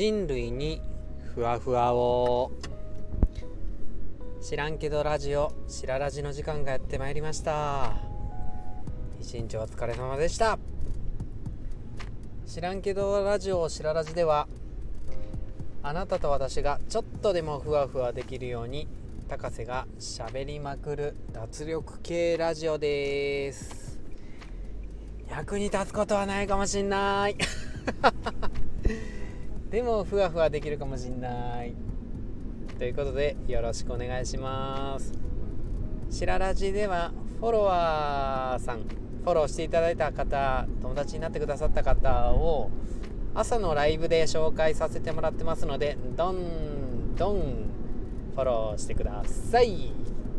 人類にふわふわを。知らんけどラジオしらラジの時間がやってまいりました。一日お疲れ様でした。知らんけどラジオしらラジではあなたと私がちょっとでもふわふわできるように高瀬がしゃべりまくる脱力系ラジオです。役に立つことはないかもしんない。でもふわふわできるかもしんない。ということでよろしくお願いします。しららじではフォロワーさんフォローしていただいた方友達になってくださった方を朝のライブで紹介させてもらってますのでどんどんフォローしてください。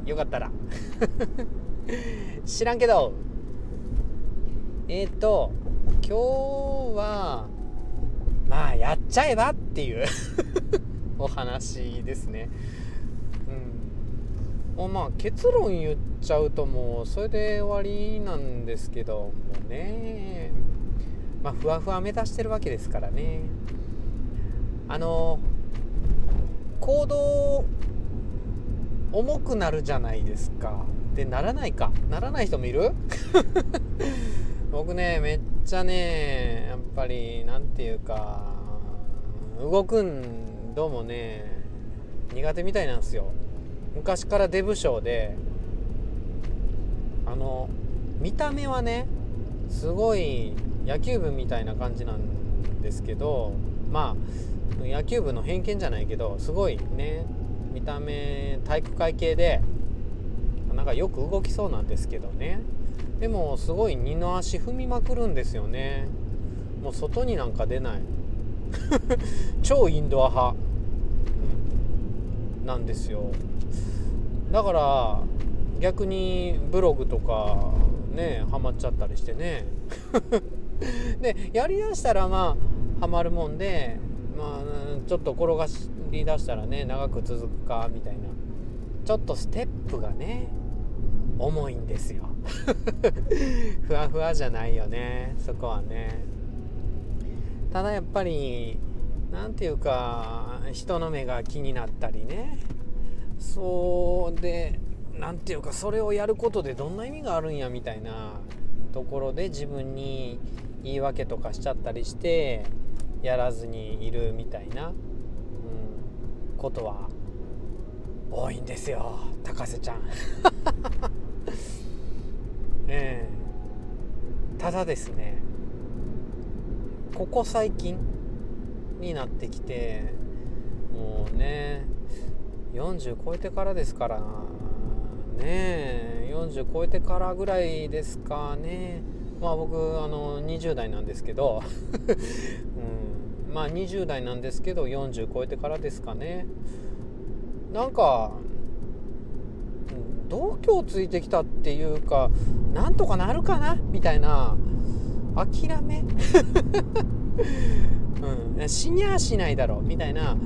よかったら。知らんけど。えっ、ー、と今日はまあやっちゃえばっていう お話ですね。うん、まあ結論言っちゃうともうそれで終わりなんですけどもねまあふわふわ目指してるわけですからね。あの行動重くなるじゃないですか。でならないかならない人もいる？僕ねめっちゃねやっぱり何て言うか動くんどうもね苦手みたいなんですよ。昔からデブ賞であの見た目はねすごい野球部みたいな感じなんですけどまあ野球部の偏見じゃないけどすごいね見た目体育会系でなんかよく動きそうなんですけどね。でもすごい二の足踏みまくるんですよね。もう外になんか出ない。超インドア派、なんですよ。だから逆にブログとかねハマっちゃったりしてね。でやりだしたらまあハマるもんでまあちょっと転がりだしたらね長く続くかみたいな。ちょっとステップがね重いんですよ。ふわふわじゃないよねそこはね。ただやっぱり何て言うか人の目が気になったりね。そうで何て言うかそれをやることでどんな意味があるんやみたいなところで自分に言い訳とかしちゃったりしてやらずにいるみたいな、うん、ことは多いんですよ高瀬ちゃん。ただですねここ最近になってきてもうね40超えてからですからね40超えてからぐらいですかね。まあ僕あの20代なんですけど、うん、まあ20代なんですけど40超えてからですかね。なんか度胸ついてきたっていうかなんとかなるかな？みたいな諦め、うん、死にゃしないだろうみたいな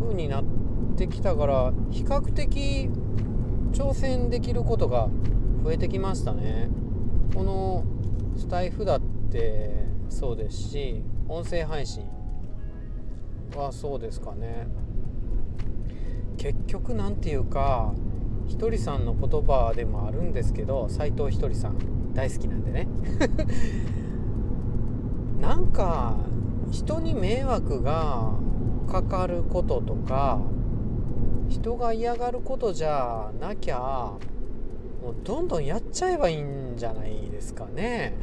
風になってきたから比較的挑戦できることが増えてきましたね。このスタイフだってそうですし音声配信はそうですかね。結局何て言うかひとりさんの言葉でもあるんですけど斎藤ひとりさん大好きなんでね。なんか人に迷惑がかかることとか人が嫌がることじゃなきゃもうどんどんやっちゃえばいいんじゃないですかね。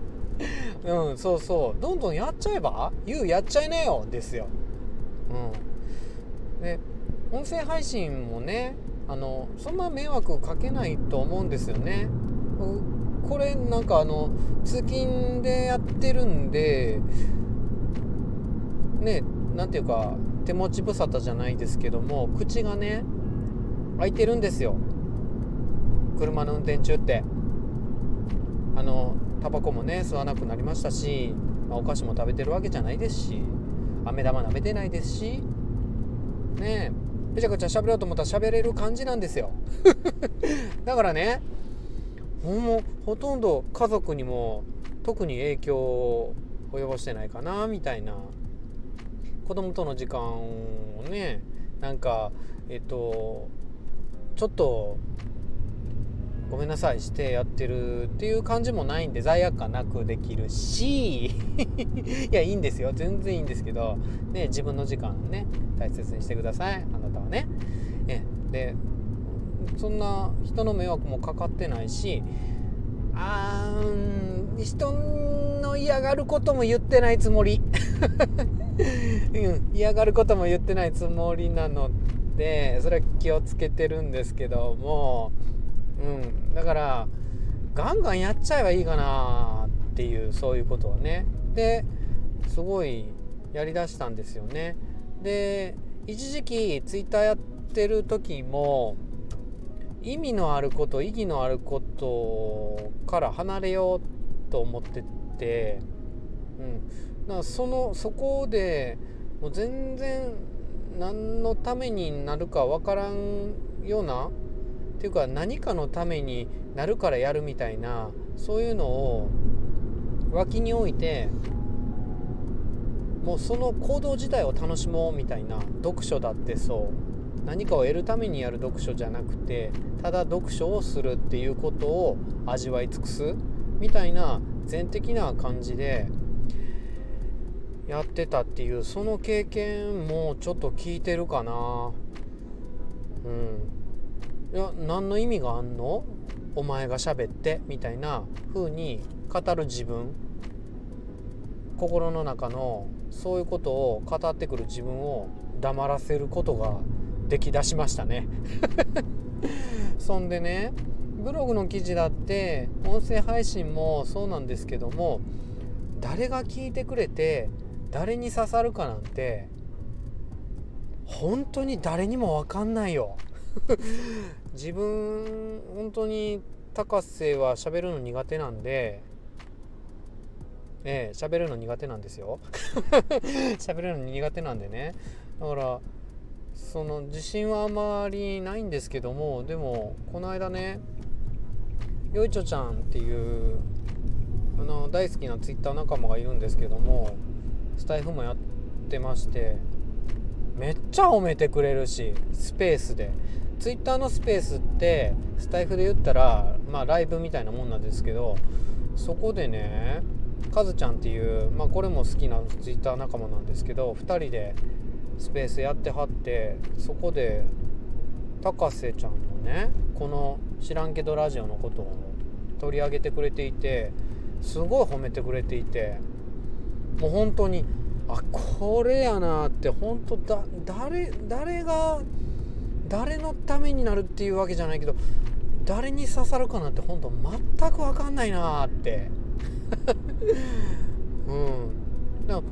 うんそうそう。どんどんやっちゃえば言うやっちゃいなよですよ。うん。で音声配信もねあのそんな迷惑かけないと思うんですよね。これなんかあの通勤でやってるんでね何ていうか手持ち無沙汰じゃないですけども口がね開いてるんですよ。車の運転中って。あのタバコもね吸わなくなりましたし、まあ、お菓子も食べてるわけじゃないですし飴玉舐めてないですしね。えぺちゃくちゃ喋ろうと思ったら喋れる感じなんですよ。だからねもうほとんど家族にも特に影響を及ぼしてないかなみたいな。子供との時間をねなんかえっとちょっとごめんなさいしてやってるっていう感じもないんで罪悪感なくできるし いやいいんですよ。全然いいんですけど、ね、自分の時間ね大切にしてください。あなたはね。えでそんな人の迷惑もかかってないしあー人の嫌がることも言ってないつもり、うん、嫌がることも言ってないつもりなのでそれは気をつけてるんですけどもうんだからガンガンやっちゃえばいいかなっていうそういうことはね。ですごいやりだしたんですよね。で一時期ツイッターやってる時も意味のあること意義のあることから離れようと思ってて、うん、だからそのそこでもう全然何のためになるか分からんようなていうか何かのためになるからやるみたいなそういうのを脇に置いてもうその行動自体を楽しもうみたいな読書だってそう。何かを得るためにやる読書じゃなくてただ読書をするっていうことを味わい尽くすみたいな全的な感じでやってたっていうその経験もちょっと聞いてるかな。うん。いや何の意味があんの？お前が喋ってみたいな風に語る自分。心の中のそういうことを語ってくる自分を黙らせることができだしましたね。そんでねブログの記事だって音声配信もそうなんですけども誰が聞いてくれて誰に刺さるかなんて本当に誰にも分かんないよ。自分本当に高瀬は喋るの苦手なんでええ喋るの苦手なんですよ。喋るの苦手なんでね。だからその自信はあまりないんですけどもでもこの間ねよいちょちゃんっていうあの大好きなツイッター仲間がいるんですけどもスタイフもやってましてめっちゃ褒めてくれるしスペースで。ツイッターのスペースってスタイフで言ったらまあライブみたいなもんなんですけどそこでねカズちゃんっていうまあこれも好きなツイッター仲間なんですけど2人でスペースやってはってそこで高瀬ちゃんのねこの「知らんけどラジオ」のことを取り上げてくれていてすごい褒めてくれていてもう本当にあこれやなって本当だ誰誰が誰のためになるっていうわけじゃないけど誰に刺さるかなんて本当全く分かんないなって。うん。だから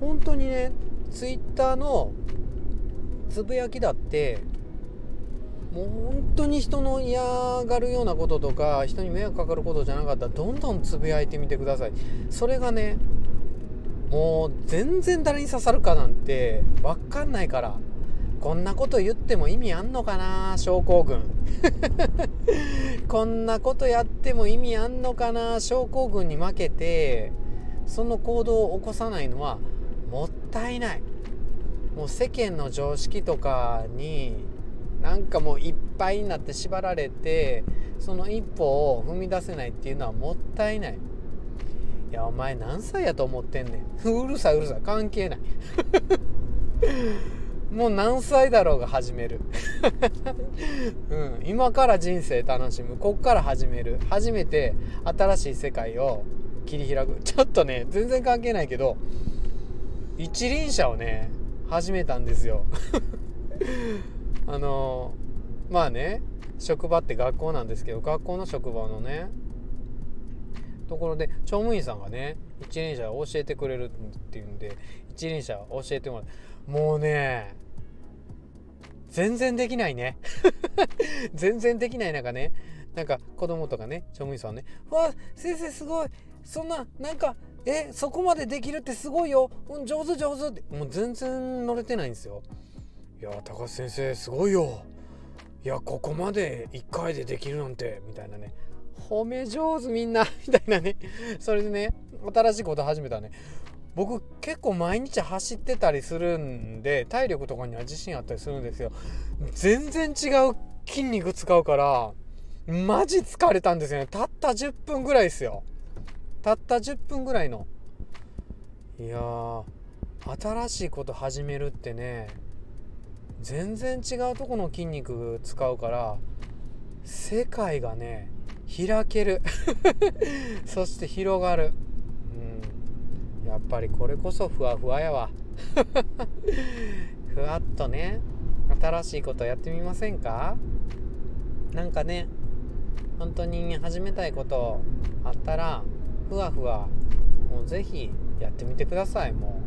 本当にねツイッターのつぶやきだってもう本当に人の嫌がるようなこととか人に迷惑かかることじゃなかったらどんどんつぶやいてみてください。それがねもう全然誰に刺さるかなんて分かんないから。こんなこと言っても意味あんのかな症候群。こんなことやっても意味あんのかな症候群に負けてその行動を起こさないのはもったいない。もう世間の常識とかになんかもういっぱいになって縛られてその一歩を踏み出せないっていうのはもったいない。いやお前何歳やと思ってんねん。うるさいうるさい関係ない。もう何歳だろうが始める、うん、今から人生楽しむ。こっから始める。初めて新しい世界を切り開く。ちょっとね全然関係ないけど一輪車をね始めたんですよ。あのまあね職場って学校なんですけど学校の職場のねところで乗務員さんがね一輪車を教えてくれるっていうんで一輪車を教えてもらってもうね全然できないね。全然できない中ね。なんか子供とかね乗務員さんね「わ先生すごい。そんななんかえそこまでできるってすごいよ、うん、上手上手」って。もう全然乗れてないんですよ。いや高橋先生すごいよ。いやここまで1回でできるなんて。みたいなね。褒め上手みんな。みたいなね。それでね新しいこと始めたね。僕結構毎日走ってたりするんで体力とかには自信あったりするんですよ。全然違う筋肉使うからマジ疲れたんですよね。たった10分ぐらいですよ。たった10分ぐらいの。いや新しいこと始めるってね全然違うとこの筋肉使うから世界がね開ける。そして広がる、っぱりこれこそふわふわやわ。ふわっとね新しいことやってみませんか？なんかね本当に始めたいことあったらふわふわもうぜひやってみてください。も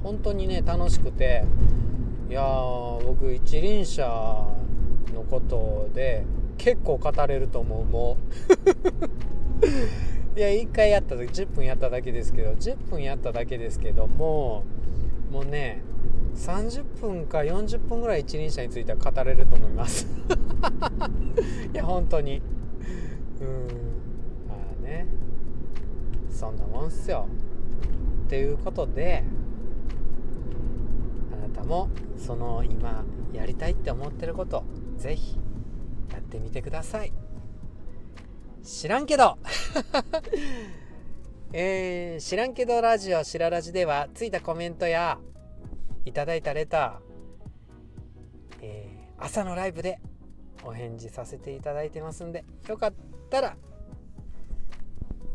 う本当にね楽しくて。いや僕一輪車のことで結構語れると思うもう。いや1回やった時10分やっただけですけど10分やっただけですけどももうね30分か40分ぐらい一輪車については語れると思います。いや本当に。うん。まあね。そんなもんっすよ。っていうことであなたもその今やりたいって思ってることぜひやってみてください。知らんけど。えー、知らんけどラジオしらラジではついたコメントやいただいたレター、えー、朝のライブでお返事させていただいてますんでよかったら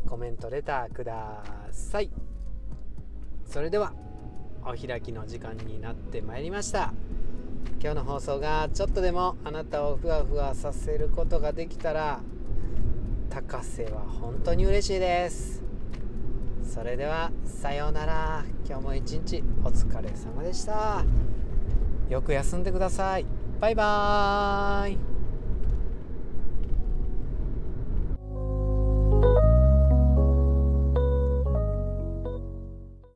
コメントレターください。それではお開きの時間になってまいりました。今日の放送がちょっとでもあなたをふわふわさせることができたら高瀬は本当に嬉しいです。それではさようなら。今日も一日お疲れ様でした。よく休んでください。バイバーイ。